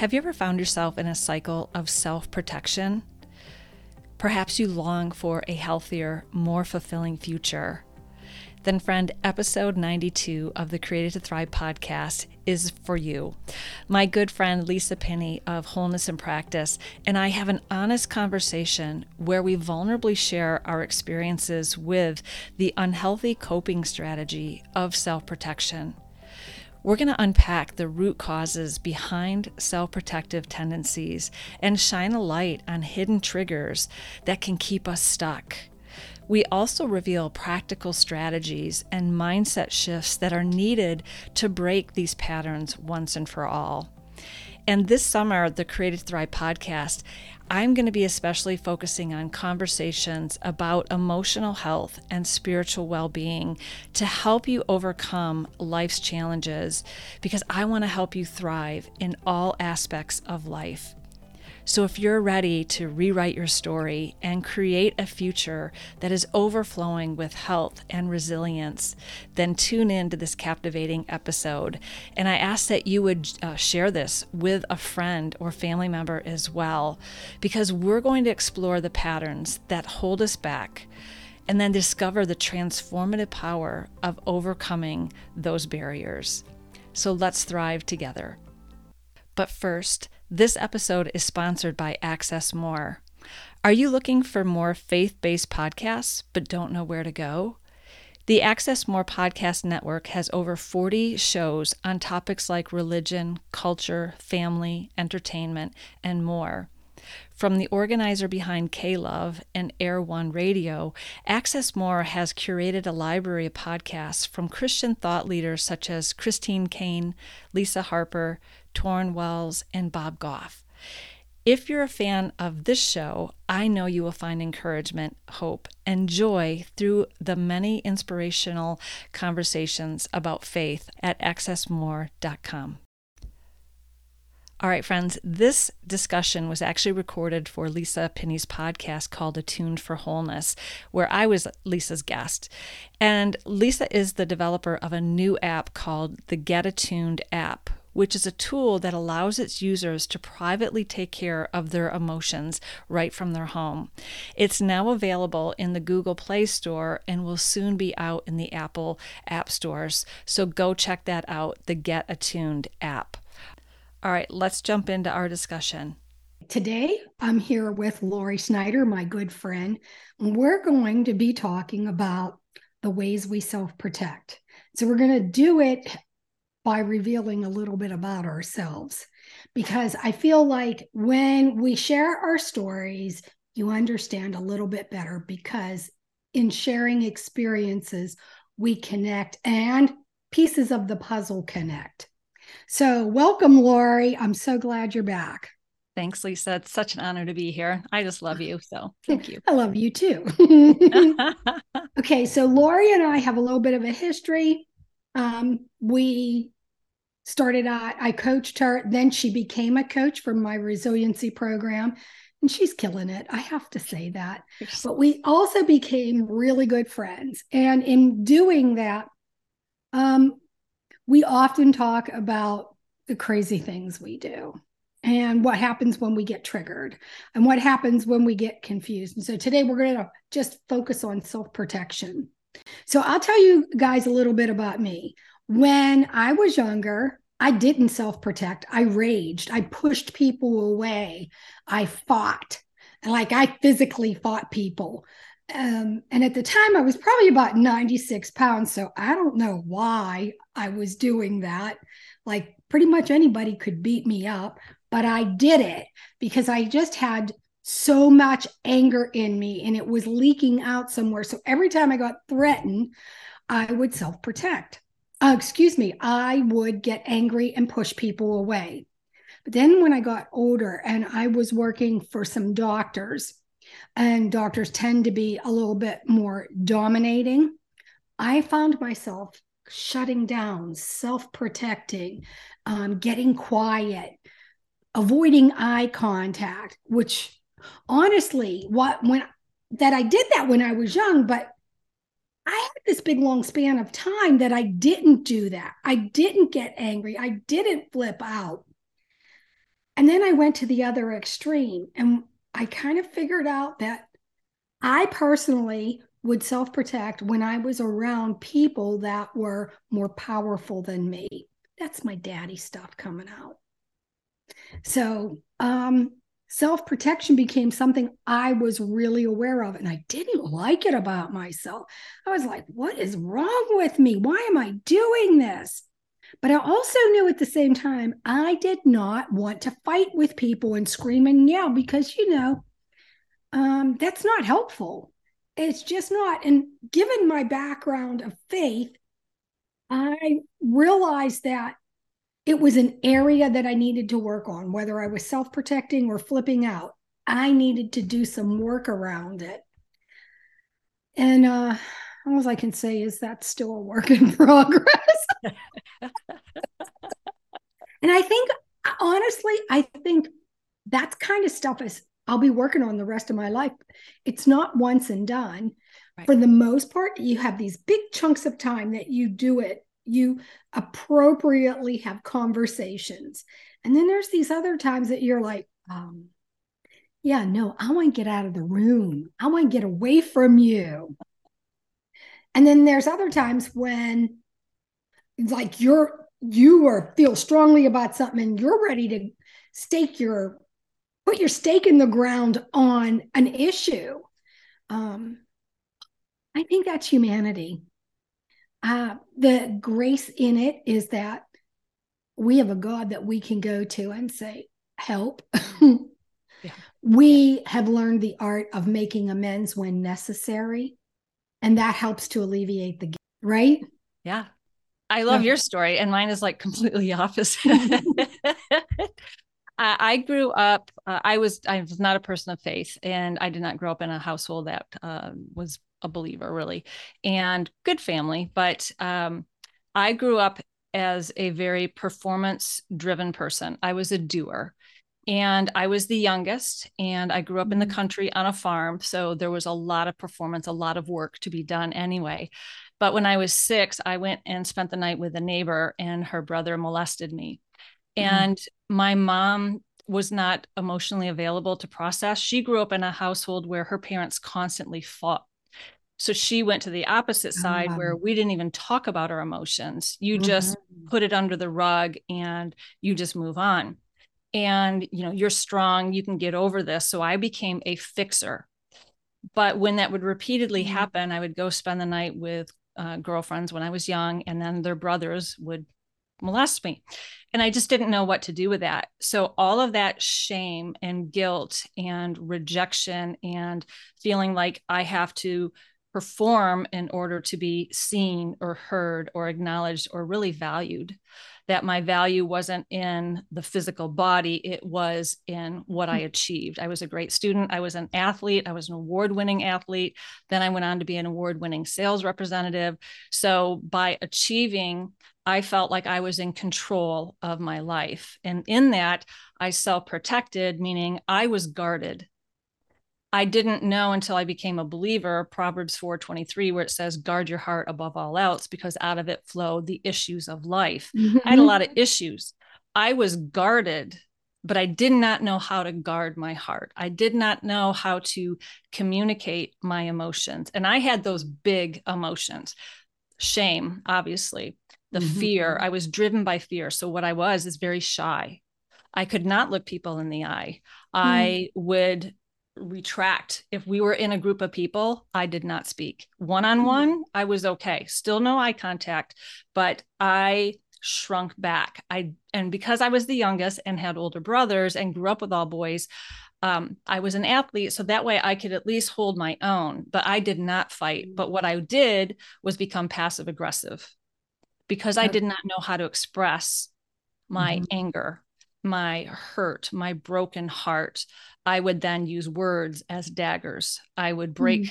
Have you ever found yourself in a cycle of self protection? Perhaps you long for a healthier, more fulfilling future. Then, friend, episode 92 of the Created to Thrive podcast is for you. My good friend Lisa Pinney of Wholeness in Practice and I have an honest conversation where we vulnerably share our experiences with the unhealthy coping strategy of self protection. We're going to unpack the root causes behind self protective tendencies and shine a light on hidden triggers that can keep us stuck. We also reveal practical strategies and mindset shifts that are needed to break these patterns once and for all. And this summer, the Created Thrive podcast, I'm going to be especially focusing on conversations about emotional health and spiritual well being to help you overcome life's challenges because I want to help you thrive in all aspects of life. So, if you're ready to rewrite your story and create a future that is overflowing with health and resilience, then tune in to this captivating episode. And I ask that you would uh, share this with a friend or family member as well, because we're going to explore the patterns that hold us back and then discover the transformative power of overcoming those barriers. So, let's thrive together. But first, this episode is sponsored by Access More. Are you looking for more faith based podcasts but don't know where to go? The Access More Podcast Network has over 40 shows on topics like religion, culture, family, entertainment, and more. From the organizer behind K Love and Air One Radio, Access More has curated a library of podcasts from Christian thought leaders such as Christine Caine, Lisa Harper, Tauren Wells, and Bob Goff. If you're a fan of this show, I know you will find encouragement, hope, and joy through the many inspirational conversations about faith at accessmore.com. All right, friends, this discussion was actually recorded for Lisa Pinney's podcast called Attuned for Wholeness, where I was Lisa's guest. And Lisa is the developer of a new app called the Get Attuned app, which is a tool that allows its users to privately take care of their emotions right from their home. It's now available in the Google Play Store and will soon be out in the Apple App Stores. So go check that out, the Get Attuned app. All right, let's jump into our discussion. Today, I'm here with Lori Snyder, my good friend. We're going to be talking about the ways we self protect. So, we're going to do it by revealing a little bit about ourselves because I feel like when we share our stories, you understand a little bit better because in sharing experiences, we connect and pieces of the puzzle connect. So, welcome, Lori. I'm so glad you're back. Thanks, Lisa. It's such an honor to be here. I just love you. So, thank you. I love you too. okay, so Lori and I have a little bit of a history. Um, we started out, I coached her, then she became a coach for my resiliency program, and she's killing it. I have to say that. But we also became really good friends. And in doing that, um, we often talk about the crazy things we do and what happens when we get triggered and what happens when we get confused. And so today we're going to just focus on self protection. So I'll tell you guys a little bit about me. When I was younger, I didn't self protect. I raged. I pushed people away. I fought. Like I physically fought people. Um, and at the time, I was probably about 96 pounds. So I don't know why I was doing that. Like pretty much anybody could beat me up, but I did it because I just had so much anger in me and it was leaking out somewhere. So every time I got threatened, I would self protect uh, excuse me, I would get angry and push people away. But then when I got older and I was working for some doctors, and doctors tend to be a little bit more dominating, I found myself shutting down, self protecting, um, getting quiet, avoiding eye contact, which honestly, what when that I did that when I was young, but I had this big long span of time that I didn't do that. I didn't get angry. I didn't flip out. And then I went to the other extreme and I kind of figured out that I personally would self protect when I was around people that were more powerful than me. That's my daddy stuff coming out. So, um, self protection became something I was really aware of, and I didn't like it about myself. I was like, what is wrong with me? Why am I doing this? But I also knew at the same time, I did not want to fight with people and scream and yell because, you know, um, that's not helpful. It's just not. And given my background of faith, I realized that it was an area that I needed to work on, whether I was self protecting or flipping out. I needed to do some work around it. And uh, all I can say is that's still a work in progress. and I think, honestly, I think that kind of stuff is I'll be working on the rest of my life. It's not once and done. Right. For the most part, you have these big chunks of time that you do it. You appropriately have conversations. And then there's these other times that you're like, um, yeah, no, I want to get out of the room. I want to get away from you. And then there's other times when like you're you are feel strongly about something and you're ready to stake your put your stake in the ground on an issue. Um, I think that's humanity. Uh, the grace in it is that we have a God that we can go to and say, Help. yeah. We have learned the art of making amends when necessary, and that helps to alleviate the guilt, right? Yeah. I love your story, and mine is like completely opposite. I grew up. Uh, I was. I was not a person of faith, and I did not grow up in a household that uh, was a believer, really, and good family. But um, I grew up as a very performance-driven person. I was a doer, and I was the youngest. And I grew up in the mm-hmm. country on a farm, so there was a lot of performance, a lot of work to be done anyway. But when I was six, I went and spent the night with a neighbor, and her brother molested me Mm-hmm. And my mom was not emotionally available to process. She grew up in a household where her parents constantly fought. So she went to the opposite side where we didn't even talk about our emotions. You mm-hmm. just put it under the rug and you just move on. And you know, you're strong, you can get over this. So I became a fixer. But when that would repeatedly mm-hmm. happen, I would go spend the night with uh, girlfriends when I was young, and then their brothers would molest me. And I just didn't know what to do with that. So, all of that shame and guilt and rejection and feeling like I have to perform in order to be seen or heard or acknowledged or really valued that my value wasn't in the physical body it was in what i hmm. achieved i was a great student i was an athlete i was an award-winning athlete then i went on to be an award-winning sales representative so by achieving I felt like I was in control of my life. And in that, I self protected, meaning I was guarded. I didn't know until I became a believer, Proverbs 4:23, where it says, guard your heart above all else, because out of it flow the issues of life. Mm-hmm. I had a lot of issues. I was guarded, but I did not know how to guard my heart. I did not know how to communicate my emotions. And I had those big emotions shame, obviously, the mm-hmm. fear. I was driven by fear. So what I was is very shy. I could not look people in the eye. Mm. I would retract. If we were in a group of people, I did not speak. One on one, I was okay. Still no eye contact, but I shrunk back. I and because I was the youngest and had older brothers and grew up with all boys, um, I was an athlete, so that way I could at least hold my own. But I did not fight. But what I did was become passive aggressive because I did not know how to express my mm-hmm. anger, my hurt, my broken heart. I would then use words as daggers. I would break mm-hmm.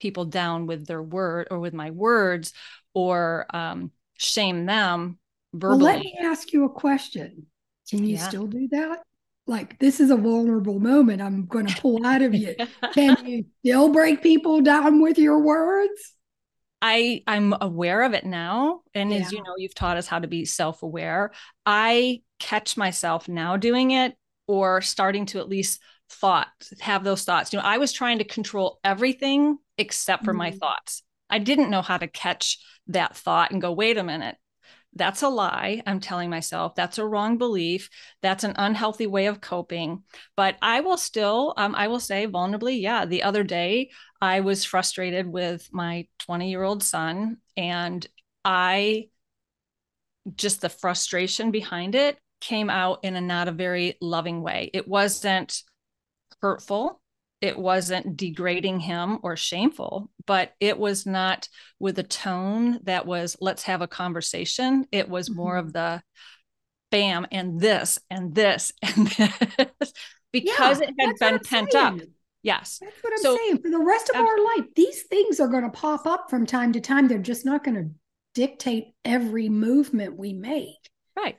people down with their word or with my words or um, shame them verbally. Well, let me ask you a question. Can you yeah. still do that? Like, this is a vulnerable moment I'm going to pull out of you. Can you still break people down with your words? I I'm aware of it now and yeah. as you know you've taught us how to be self-aware. I catch myself now doing it or starting to at least thought have those thoughts you know i was trying to control everything except for mm-hmm. my thoughts i didn't know how to catch that thought and go wait a minute that's a lie i'm telling myself that's a wrong belief that's an unhealthy way of coping but i will still um, i will say vulnerably yeah the other day i was frustrated with my 20 year old son and i just the frustration behind it came out in a not a very loving way. It wasn't hurtful. It wasn't degrading him or shameful, but it was not with a tone that was, let's have a conversation. It was mm-hmm. more of the bam and this and this and this because yeah, it had been pent up. Yes. That's what I'm so, saying. For the rest of our life, these things are going to pop up from time to time. They're just not going to dictate every movement we make. Right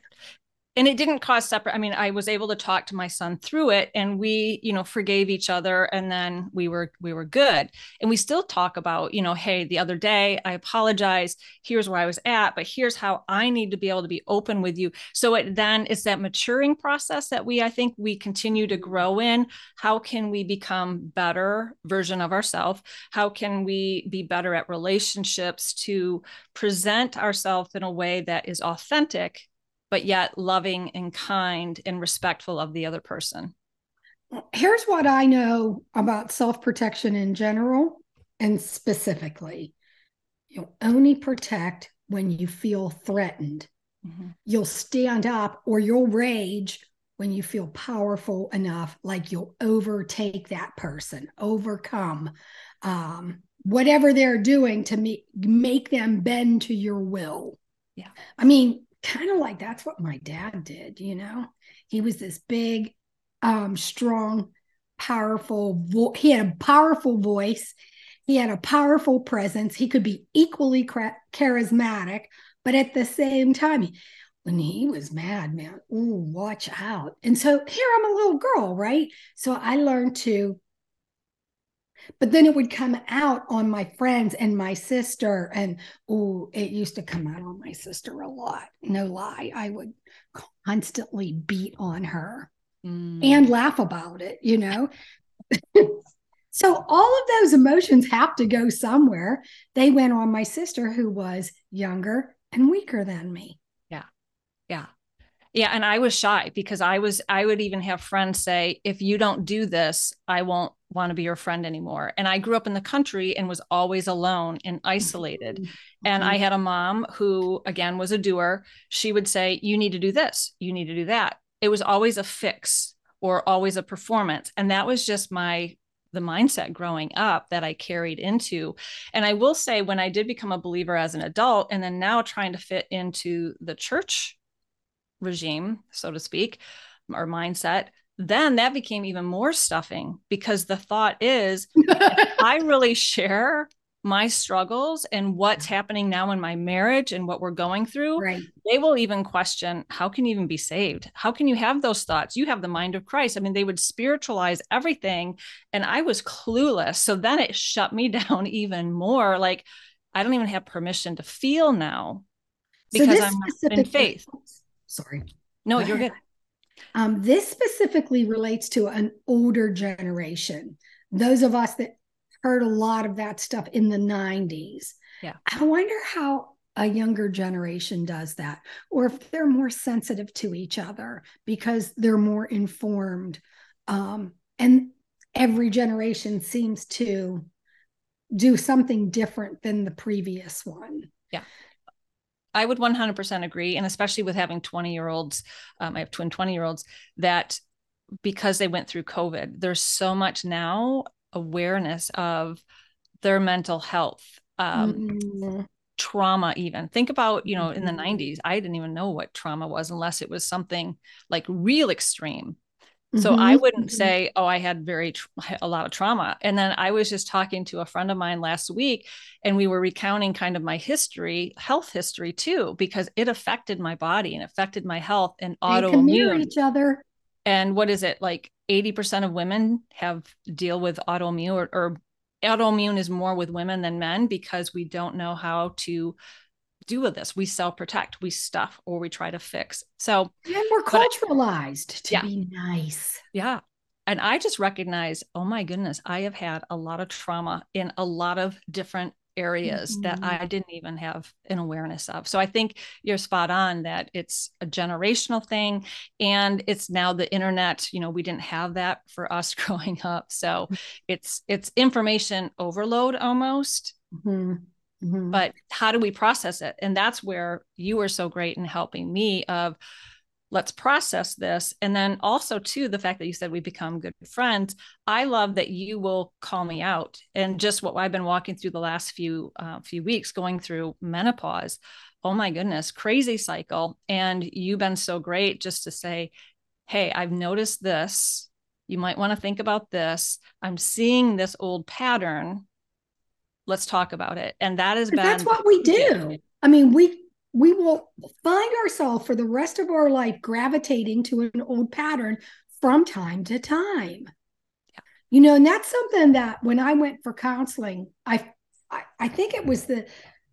and it didn't cause separate i mean i was able to talk to my son through it and we you know forgave each other and then we were we were good. And we still talk about you know hey the other day i apologize here's where i was at but here's how i need to be able to be open with you. So it then is that maturing process that we i think we continue to grow in. How can we become better version of ourselves how can we be better at relationships to present ourselves in a way that is authentic but yet loving and kind and respectful of the other person. Here's what I know about self protection in general and specifically you'll only protect when you feel threatened. Mm-hmm. You'll stand up or you'll rage when you feel powerful enough, like you'll overtake that person, overcome um, whatever they're doing to make, make them bend to your will. Yeah. I mean, kind of like that's what my dad did, you know? He was this big, um, strong, powerful, vo- he had a powerful voice. He had a powerful presence. He could be equally cra- charismatic, but at the same time, when he was mad, man, ooh, watch out. And so here I'm a little girl, right? So I learned to but then it would come out on my friends and my sister. And oh, it used to come out on my sister a lot. No lie. I would constantly beat on her mm. and laugh about it, you know? so all of those emotions have to go somewhere. They went on my sister, who was younger and weaker than me. Yeah. Yeah. Yeah, and I was shy because I was I would even have friends say if you don't do this, I won't want to be your friend anymore. And I grew up in the country and was always alone and isolated. Mm-hmm. And I had a mom who again was a doer. She would say you need to do this, you need to do that. It was always a fix or always a performance. And that was just my the mindset growing up that I carried into. And I will say, when I did become a believer as an adult, and then now trying to fit into the church regime, so to speak, or mindset, then that became even more stuffing because the thought is I really share my struggles and what's happening now in my marriage and what we're going through, right. they will even question how can you even be saved? How can you have those thoughts? You have the mind of Christ. I mean, they would spiritualize everything. And I was clueless. So then it shut me down even more. Like, I don't even have permission to feel now because so I'm in faith. Sorry. No, Go you're ahead. good. Um, this specifically relates to an older generation. Those of us that heard a lot of that stuff in the 90s. Yeah. I wonder how a younger generation does that, or if they're more sensitive to each other because they're more informed. Um, and every generation seems to do something different than the previous one. Yeah. I would 100% agree. And especially with having 20 year olds, um, I have twin 20 year olds that because they went through COVID, there's so much now awareness of their mental health, um, mm-hmm. trauma, even. Think about, you know, in the 90s, mm-hmm. I didn't even know what trauma was unless it was something like real extreme. So mm-hmm. I wouldn't say, oh, I had very tra- a lot of trauma. And then I was just talking to a friend of mine last week, and we were recounting kind of my history, health history too, because it affected my body and affected my health and they autoimmune. each other. And what is it like? Eighty percent of women have deal with autoimmune, or, or autoimmune is more with women than men because we don't know how to do with this. We self protect, we stuff, or we try to fix. So, and we're culturalized to yeah. be nice. Yeah. And I just recognize, oh my goodness, I have had a lot of trauma in a lot of different areas mm-hmm. that I didn't even have an awareness of. So I think you're spot on that it's a generational thing and it's now the internet, you know, we didn't have that for us growing up. So mm-hmm. it's it's information overload almost. Mm-hmm. Mm-hmm. But how do we process it? And that's where you were so great in helping me of let's process this. And then also too the fact that you said we become good friends i love that you will call me out and just what i've been walking through the last few uh, few weeks going through menopause. Oh my goodness crazy cycle. And you've been so great just to say hey i've noticed this. You might want to think about this. I'm seeing this old pattern let's talk about it and that has been that's what we do i mean we we will find ourselves for the rest of our life gravitating to an old pattern from time to time. Yeah. You know, and that's something that when I went for counseling, I, I, I think it was the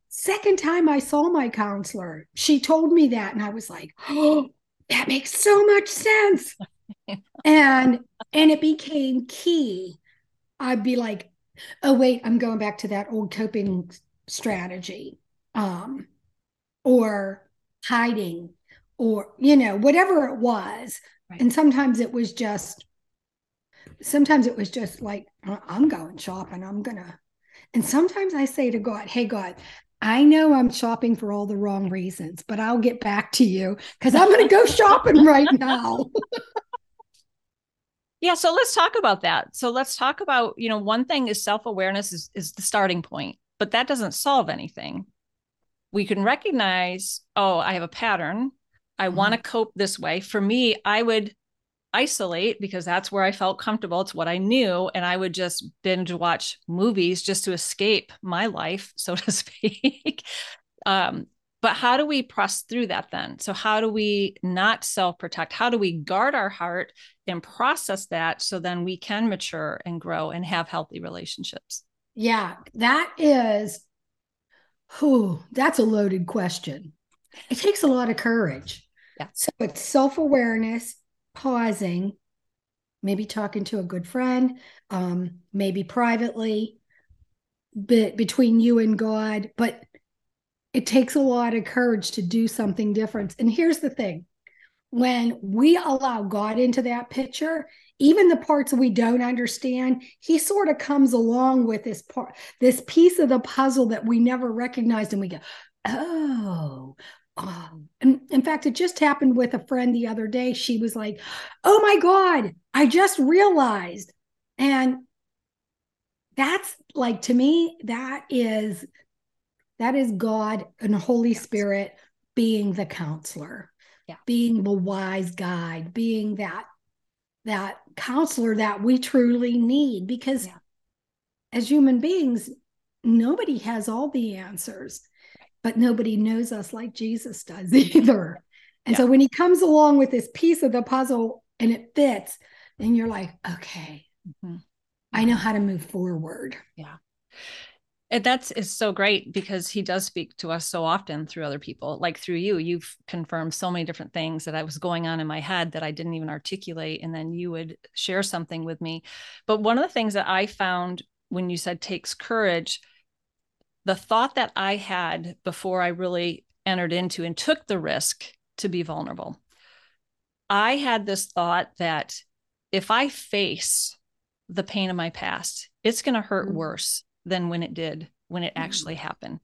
second time I saw my counselor. She told me that, and I was like, "Oh, that makes so much sense." and and it became key. I'd be like, "Oh wait, I'm going back to that old coping strategy." Um, or hiding or you know whatever it was right. and sometimes it was just sometimes it was just like i'm going shopping i'm gonna and sometimes i say to god hey god i know i'm shopping for all the wrong reasons but i'll get back to you because i'm gonna go shopping right now yeah so let's talk about that so let's talk about you know one thing is self-awareness is, is the starting point but that doesn't solve anything we can recognize, oh, I have a pattern. I mm-hmm. want to cope this way. For me, I would isolate because that's where I felt comfortable. It's what I knew. And I would just binge watch movies just to escape my life, so to speak. um, but how do we press through that then? So, how do we not self protect? How do we guard our heart and process that so then we can mature and grow and have healthy relationships? Yeah, that is Oh, that's a loaded question. It takes a lot of courage. Yeah. So it's self awareness, pausing, maybe talking to a good friend, um, maybe privately, but between you and God. But it takes a lot of courage to do something different. And here's the thing when we allow God into that picture, even the parts we don't understand, he sort of comes along with this part, this piece of the puzzle that we never recognized. And we go, oh, oh. And in fact, it just happened with a friend the other day. She was like, oh my God, I just realized. And that's like to me, that is that is God and Holy Spirit being the counselor, yeah. being the wise guide, being that that counselor that we truly need because yeah. as human beings nobody has all the answers but nobody knows us like jesus does either and yeah. so when he comes along with this piece of the puzzle and it fits then you're like okay mm-hmm. i know how to move forward yeah and that's is so great because he does speak to us so often through other people like through you you've confirmed so many different things that i was going on in my head that i didn't even articulate and then you would share something with me but one of the things that i found when you said takes courage the thought that i had before i really entered into and took the risk to be vulnerable i had this thought that if i face the pain of my past it's going to hurt mm-hmm. worse than when it did when it actually mm. happened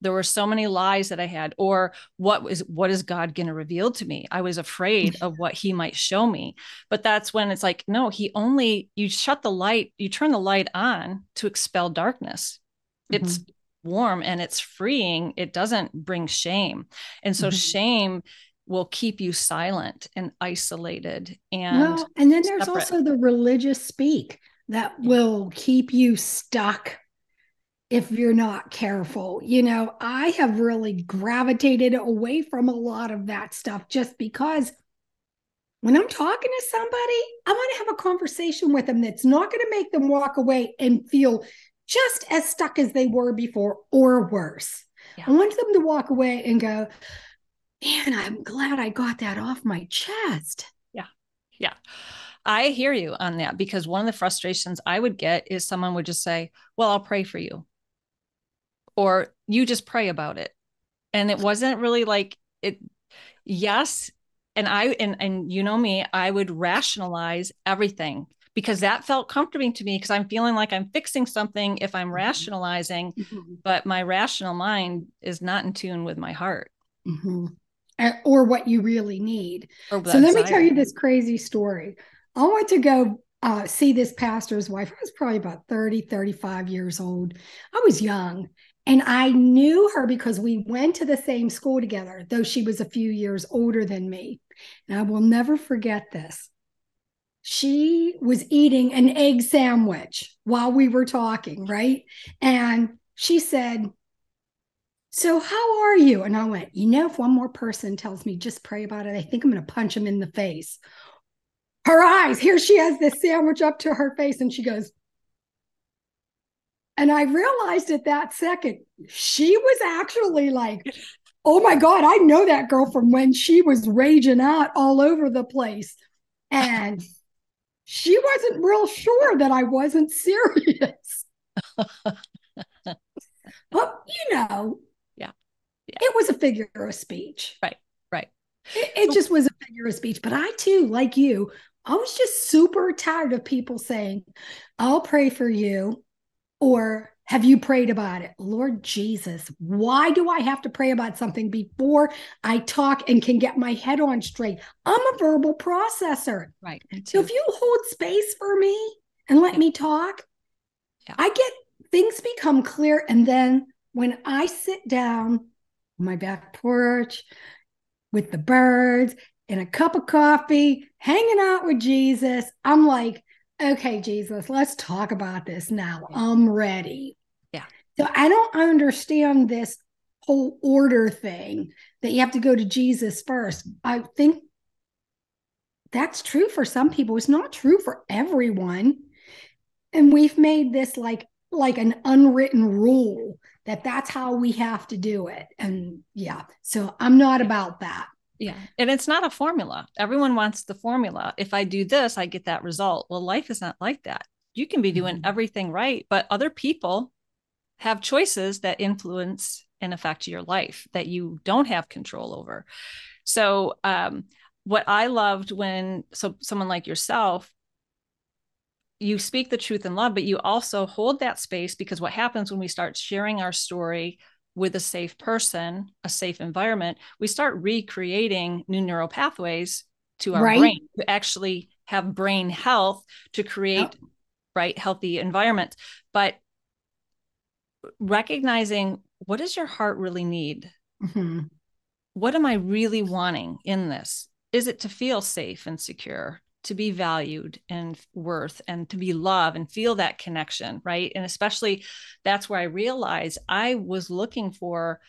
there were so many lies that i had or what was what is god going to reveal to me i was afraid of what he might show me but that's when it's like no he only you shut the light you turn the light on to expel darkness mm-hmm. it's warm and it's freeing it doesn't bring shame and so mm-hmm. shame will keep you silent and isolated and well, and then there's separate. also the religious speak that will keep you stuck if you're not careful. You know, I have really gravitated away from a lot of that stuff just because when I'm talking to somebody, I want to have a conversation with them that's not going to make them walk away and feel just as stuck as they were before or worse. Yeah. I want them to walk away and go, man, I'm glad I got that off my chest. Yeah. Yeah. I hear you on that because one of the frustrations I would get is someone would just say, Well, I'll pray for you. Or you just pray about it. And it wasn't really like it, yes. And I, and, and you know me, I would rationalize everything because that felt comforting to me because I'm feeling like I'm fixing something if I'm mm-hmm. rationalizing, mm-hmm. but my rational mind is not in tune with my heart. Mm-hmm. Or what you really need. So let me tell you this crazy story. I went to go uh, see this pastor's wife. I was probably about 30, 35 years old. I was young. And I knew her because we went to the same school together, though she was a few years older than me. And I will never forget this she was eating an egg sandwich while we were talking, right? And she said, So, how are you? And I went, You know, if one more person tells me just pray about it, I think I'm going to punch him in the face. Her eyes, here she has this sandwich up to her face, and she goes, and I realized at that second, she was actually like, Oh my God, I know that girl from when she was raging out all over the place. And she wasn't real sure that I wasn't serious. but you know, yeah. yeah. It was a figure of speech. Right. Right. It, it just was a figure of speech. But I too, like you, I was just super tired of people saying, I'll pray for you or have you prayed about it? Lord Jesus, why do I have to pray about something before I talk and can get my head on straight? I'm a verbal processor. Right. So if you hold space for me and let yeah. me talk, yeah. I get things become clear. And then when I sit down on my back porch with the birds and a cup of coffee, hanging out with Jesus, I'm like, okay, Jesus, let's talk about this now. I'm ready. Yeah. So I don't understand this whole order thing that you have to go to Jesus first. I think that's true for some people. It's not true for everyone. And we've made this like like an unwritten rule that that's how we have to do it. And yeah, so I'm not about that. Yeah. And it's not a formula. Everyone wants the formula. If I do this, I get that result. Well, life is not like that. You can be doing mm-hmm. everything right, but other people have choices that influence and affect your life that you don't have control over. So, um, what I loved when so someone like yourself you speak the truth in love, but you also hold that space because what happens when we start sharing our story with a safe person, a safe environment, we start recreating new neural pathways to our right. brain to actually have brain health to create yep. right healthy environments. But recognizing what does your heart really need? Mm-hmm. What am I really wanting in this? Is it to feel safe and secure? To be valued and worth and to be loved and feel that connection right? And especially that's where i realized i was looking for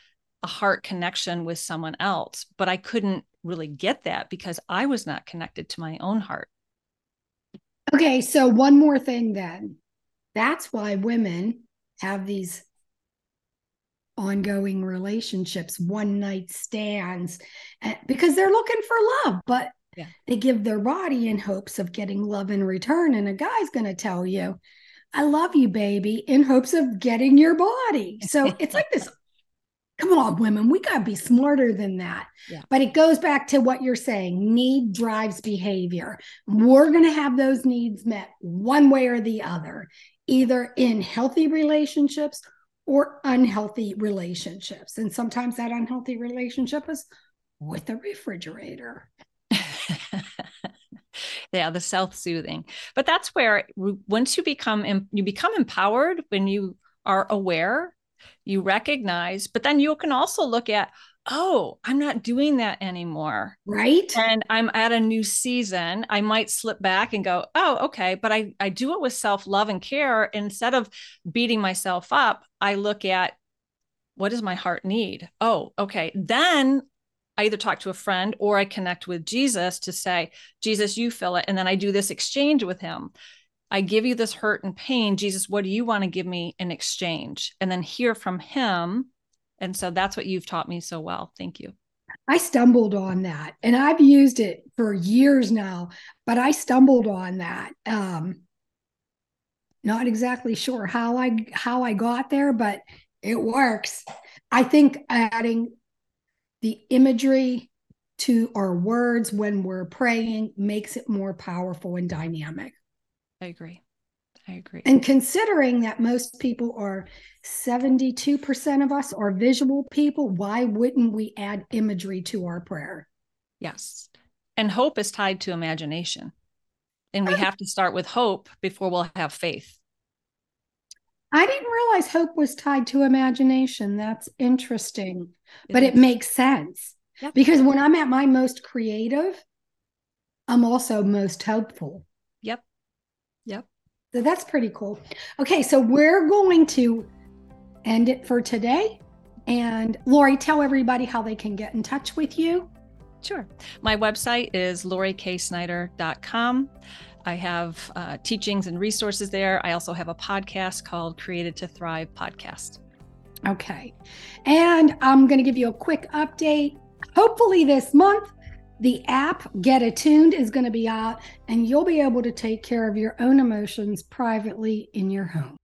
a heart connection with someone else but i couldn't really get that because i was not connected to my own heart. Okay so one more thing then. That's why women have these ongoing relationships one night stands eh, because they're looking for love but yeah. They give their body in hopes of getting love in return. And a guy's going to tell you, I love you, baby, in hopes of getting your body. So it's like this come on, women, we got to be smarter than that. Yeah. But it goes back to what you're saying need drives behavior. We're going to have those needs met one way or the other, either in healthy relationships or unhealthy relationships. And sometimes that unhealthy relationship is with the refrigerator. yeah the self-soothing. But that's where once you become you become empowered when you are aware you recognize but then you can also look at oh i'm not doing that anymore. Right? And i'm at a new season. I might slip back and go oh okay. But i i do it with self-love and care. Instead of beating myself up i look at what does my heart need? Oh okay. Then I either talk to a friend or I connect with Jesus to say, Jesus, you fill it. And then I do this exchange with him. I give you this hurt and pain. Jesus, what do you want to give me in exchange? And then hear from him And so that's what you've taught me so well. Thank you. I stumbled on that and I've used it for years now, but I stumbled on that. Um, not exactly sure how I how I got there, but it works. I think adding the imagery to our words when we're praying makes it more powerful and dynamic. I agree. I agree. And considering that most people are 72% of us are visual people, why wouldn't we add imagery to our prayer? Yes. And hope is tied to imagination. And we ah. have to start with hope before we'll have faith. I didn't realize hope was tied to imagination. That's interesting, it but is. it makes sense. Because when I'm at my most creative, I'm also most hopeful. Yep. Yep. So that's pretty cool. Okay, so we're going to end it for today. And Lori, tell everybody how they can get in touch with you. Sure. My website is loriksnyder.com. I have uh, teachings and resources there. I also have a podcast called Created to Thrive Podcast. Okay. And I'm going to give you a quick update. Hopefully, this month, the app Get Attuned is going to be out, and you'll be able to take care of your own emotions privately in your home.